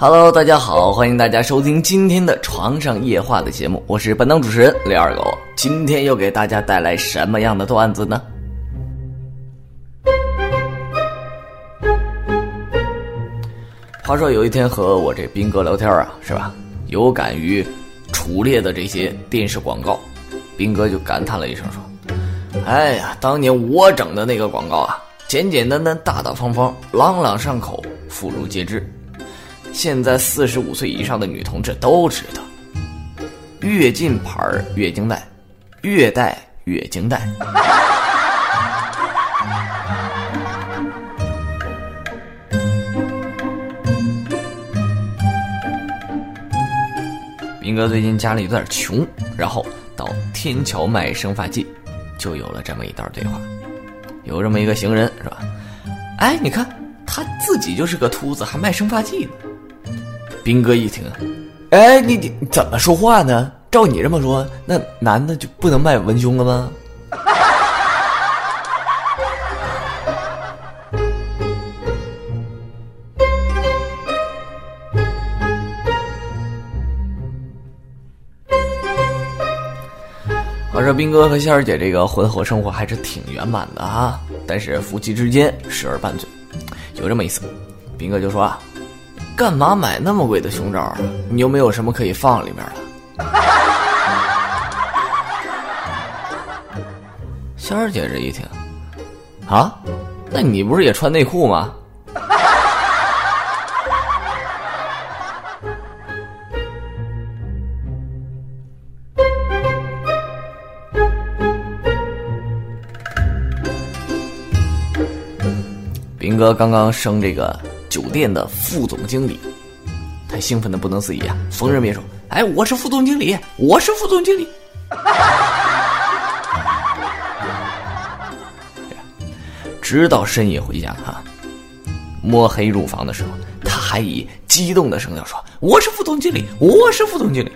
Hello，大家好，欢迎大家收听今天的床上夜话的节目，我是本档主持人李二狗。今天又给大家带来什么样的段子呢？话说有一天和我这斌哥聊天啊，是吧？有感于楚烈的这些电视广告，斌哥就感叹了一声说：“哎呀，当年我整的那个广告啊，简简单单、大大方方、朗朗上口、妇孺皆知。现在四十五岁以上的女同志都知道，越近牌越经戴，越戴越经戴。”斌哥最近家里有点穷，然后到天桥卖生发剂，就有了这么一段对话。有这么一个行人是吧？哎，你看他自己就是个秃子，还卖生发剂呢。斌哥一听，哎，你你怎么说话呢？照你这么说，那男的就不能卖文胸了吗？我说斌哥和仙儿姐这个婚后生活还是挺圆满的啊，但是夫妻之间时而拌嘴，有这么一次，斌哥就说啊，干嘛买那么贵的胸罩啊？你又没有什么可以放里面的。仙儿姐这一听，啊，那你不是也穿内裤吗？斌哥刚刚升这个酒店的副总经理，他兴奋的不能自已啊，逢人便说：“哎，我是副总经理，我是副总经理。”直到深夜回家哈，摸黑入房的时候，他还以激动的声调说：“我是副总经理，我是副总经理。”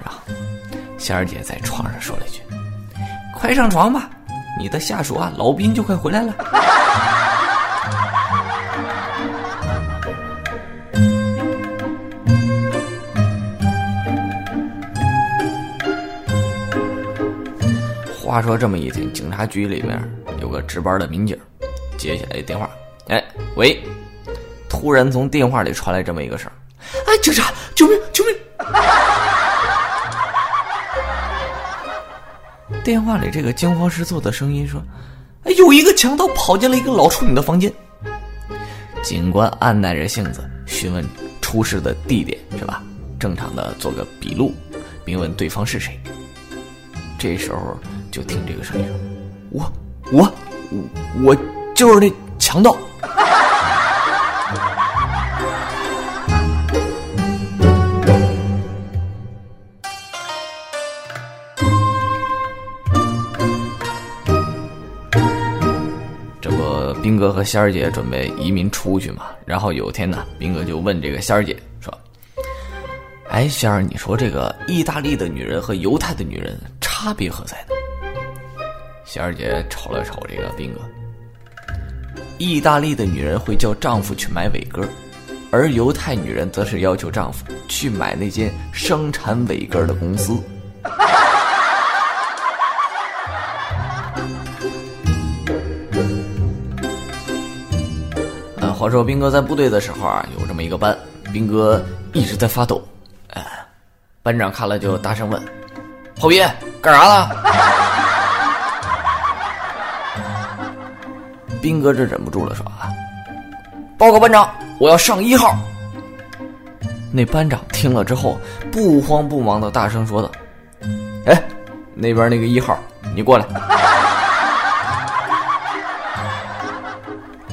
然后仙儿姐在床上说了一句：“快上床吧。”你的下属啊，老兵就快回来了。话说这么一天，警察局里面有个值班的民警接起来电话，哎，喂！突然从电话里传来这么一个声哎，警察，救命，救命！电话里这个惊慌失措的声音说：“哎，有一个强盗跑进了一个老处女的房间。”警官按耐着性子询问出事的地点是吧？正常的做个笔录，并问对方是谁。这时候就听这个声音说：“我我我就是那强盗。”斌哥和仙儿姐准备移民出去嘛，然后有一天呢，斌哥就问这个仙儿姐说：“哎，仙儿，你说这个意大利的女人和犹太的女人差别何在呢？”仙儿姐瞅了瞅这个斌哥，意大利的女人会叫丈夫去买伟哥，而犹太女人则是要求丈夫去买那间生产伟哥的公司。话说兵哥在部队的时候啊，有这么一个班，兵哥一直在发抖。哎，班长看了就大声问：“炮兵干啥了？” 兵哥这忍不住了，说：“啊，报告班长，我要上一号。”那班长听了之后，不慌不忙的大声说道：“哎，那边那个一号，你过来，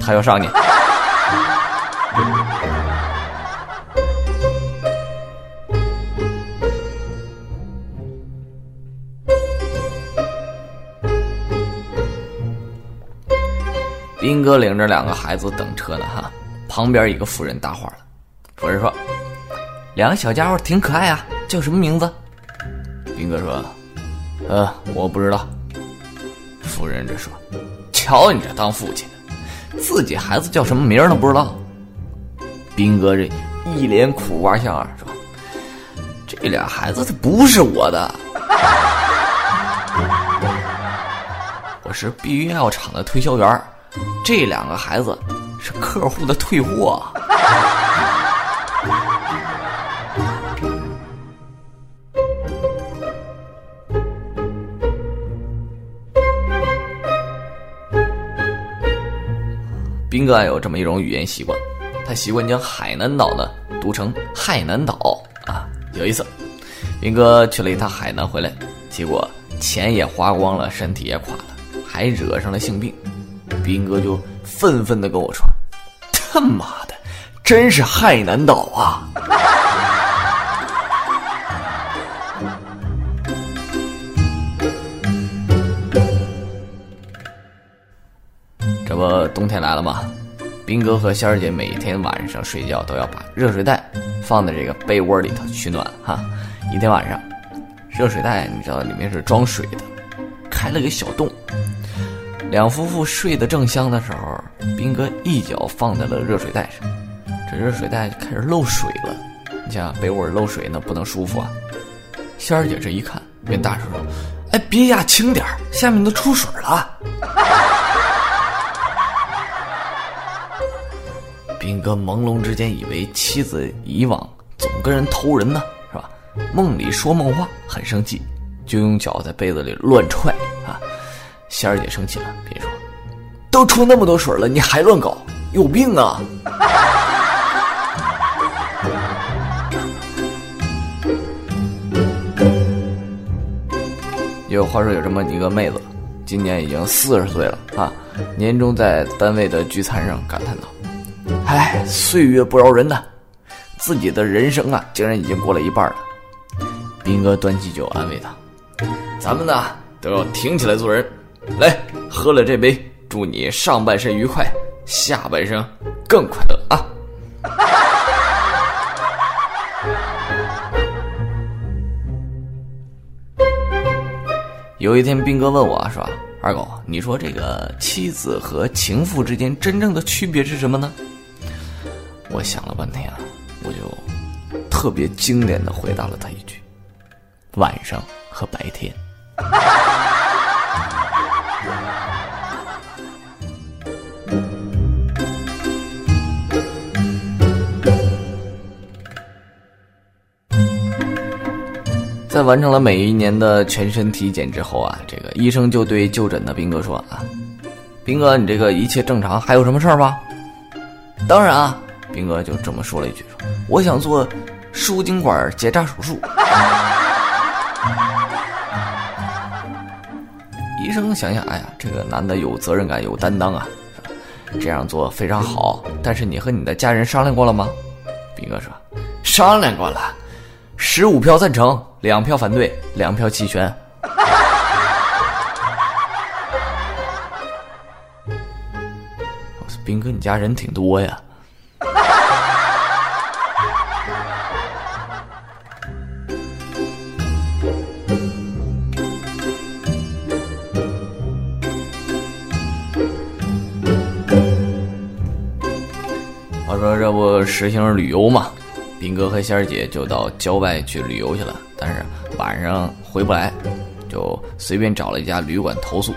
他要上你。”斌哥领着两个孩子等车呢，哈，旁边一个妇人搭话了。妇人说：“两个小家伙挺可爱啊，叫什么名字？”斌哥说：“呃，我不知道。”妇人这说：“瞧你这当父亲的，自己孩子叫什么名儿都不知道。斌哥这一脸苦瓜相啊说：“这俩孩子他不是我的，我是避孕药厂的推销员这两个孩子是客户的退货。”斌哥有这么一种语言习惯，他习惯将海南岛呢读成海南岛啊。有一次，斌哥去了一趟海南回来，结果钱也花光了，身体也垮了，还惹上了性病。斌哥就愤愤的跟我说：“他妈的，真是海南岛啊！”这不冬天来了吗？斌哥和仙儿姐每天晚上睡觉都要把热水袋放在这个被窝里头取暖哈。一天晚上，热水袋你知道里面是装水的，开了个小洞。两夫妇睡得正香的时候，斌哥一脚放在了热水袋上，这热水袋就开始漏水了。你想被窝漏水那不能舒服啊。仙儿姐这一看，便大声说：“哎，别压轻点下面都出水了。”斌哥朦胧之间以为妻子以往总跟人偷人呢，是吧？梦里说梦话，很生气，就用脚在被子里乱踹。仙儿姐生气了，别说：“都出那么多水了，你还乱搞，有病啊！” 有话说有这么一个妹子，今年已经四十岁了啊，年终在单位的聚餐上感叹道。唉，岁月不饶人呐，自己的人生啊，竟然已经过了一半了。斌哥端起酒安慰他：“咱们呢都要挺起来做人，来喝了这杯，祝你上半身愉快，下半生更快乐啊！” 有一天，斌哥问我说：“二狗，你说这个妻子和情妇之间真正的区别是什么呢？”我想了半天啊，我就特别经典的回答了他一句：“晚上和白天。”在完成了每一年的全身体检之后啊，这个医生就对就诊的斌哥说：“啊，斌哥，你这个一切正常，还有什么事儿吗？”“当然啊。”斌哥就这么说了一句：“说我想做输精管结扎手术。”医生想想，哎呀，这个男的有责任感、有担当啊，这样做非常好。但是你和你的家人商量过了吗？斌哥说：“商量过了，十五票赞成，两票反对，两票弃权。”斌哥，你家人挺多呀。说这不实行旅游嘛，斌哥和仙儿姐就到郊外去旅游去了，但是晚上回不来，就随便找了一家旅馆投宿。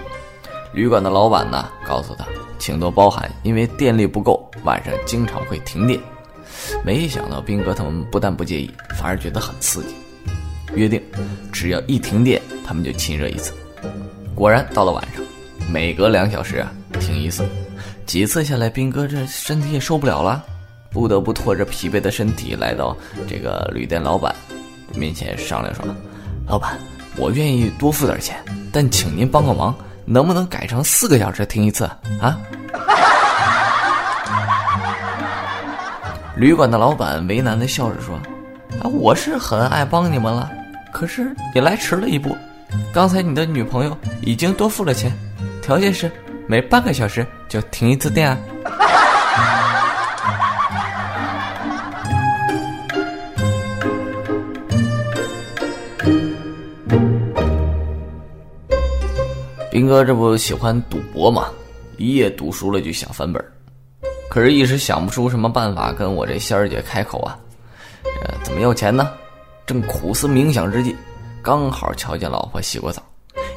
旅馆的老板呢，告诉他请多包涵，因为电力不够，晚上经常会停电。没想到斌哥他们不但不介意，反而觉得很刺激，约定只要一停电，他们就亲热一次。果然到了晚上，每隔两小时啊停一次，几次下来，斌哥这身体也受不了了。不得不拖着疲惫的身体来到这个旅店老板面前商量说：“老板，我愿意多付点钱，但请您帮个忙，能不能改成四个小时停一次啊？” 旅馆的老板为难的笑着说：“啊，我是很爱帮你们了，可是你来迟了一步。刚才你的女朋友已经多付了钱，条件是每半个小时就停一次电啊。”斌哥这不喜欢赌博嘛？一夜赌输了就想翻本可是一时想不出什么办法跟我这仙儿姐开口啊。呃，怎么要钱呢？正苦思冥想之际，刚好瞧见老婆洗过澡，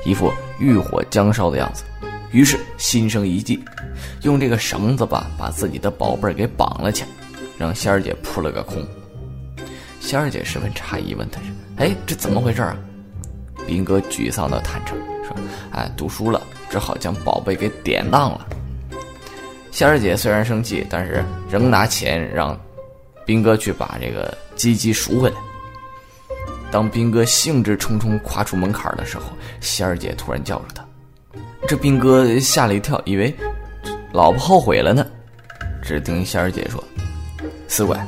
一副欲火将烧的样子，于是心生一计，用这个绳子吧，把自己的宝贝给绑了起来，让仙儿姐扑了个空。仙儿姐十分诧异，问他是：“哎，这怎么回事啊？”兵哥沮丧的坦诚：“哎，赌输了，只好将宝贝给典当了。”仙儿姐虽然生气，但是仍拿钱让兵哥去把这个鸡鸡赎回来。当兵哥兴致冲冲跨出门槛的时候，仙儿姐突然叫住他。这兵哥吓了一跳，以为老婆后悔了呢。只听仙儿姐说：“四怪，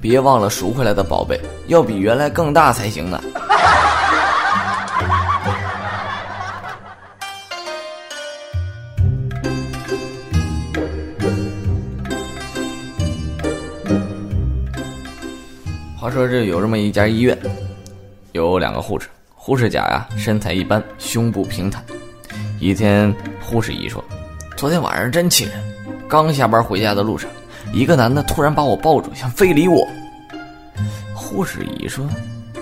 别忘了赎回来的宝贝要比原来更大才行呢。”说这有这么一家医院。有两个护士，护士甲呀，身材一般，胸部平坦。一天，护士乙说：“昨天晚上真气人，刚下班回家的路上，一个男的突然把我抱住，想非礼我。”护士乙说：“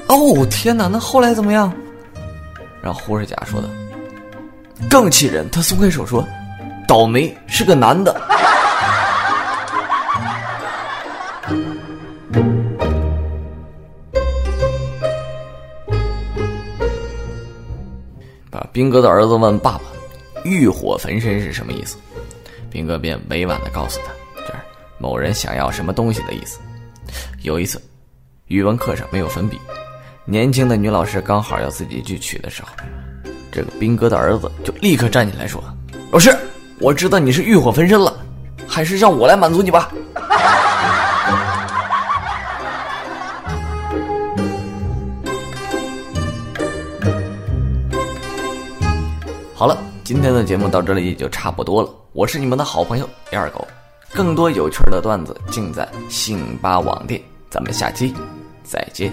哦，天哪，那后来怎么样？”然后护士甲说的更气人，他松开手说：“倒霉，是个男的。”兵哥的儿子问爸爸：“欲火焚身是什么意思？”兵哥便委婉的告诉他：“这是某人想要什么东西的意思。”有一次，语文课上没有粉笔，年轻的女老师刚好要自己去取的时候，这个兵哥的儿子就立刻站起来说：“老师，我知道你是欲火焚身了，还是让我来满足你吧。” 好了，今天的节目到这里也就差不多了。我是你们的好朋友二狗，更多有趣的段子尽在信八网店。咱们下期再见。